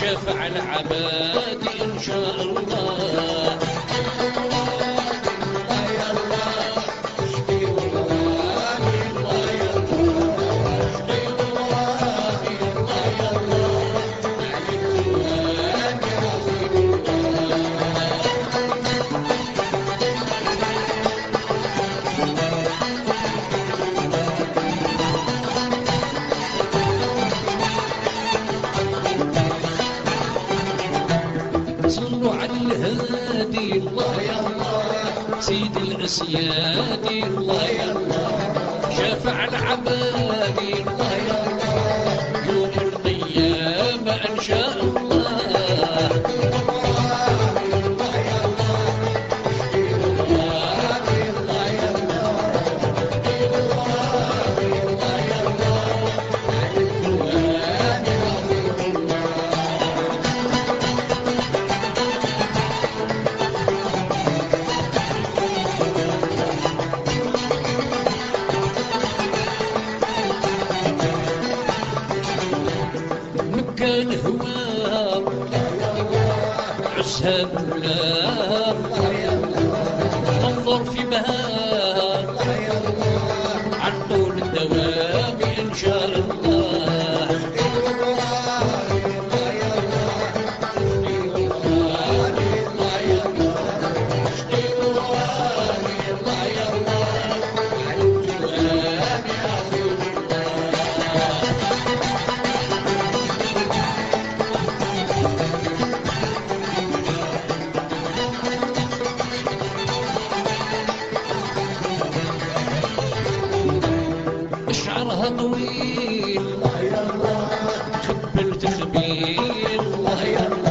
شفع العباد إن شاء الله الله. الهادي الله يا الله سيد الأسياد الله يا الله شفع العباد الله يا الله مكان هوار عسها بلار انظر في بهار عن طول الدوام إن شاء الله. شعرها طويل. خبل تخبيل تقول حرير مكان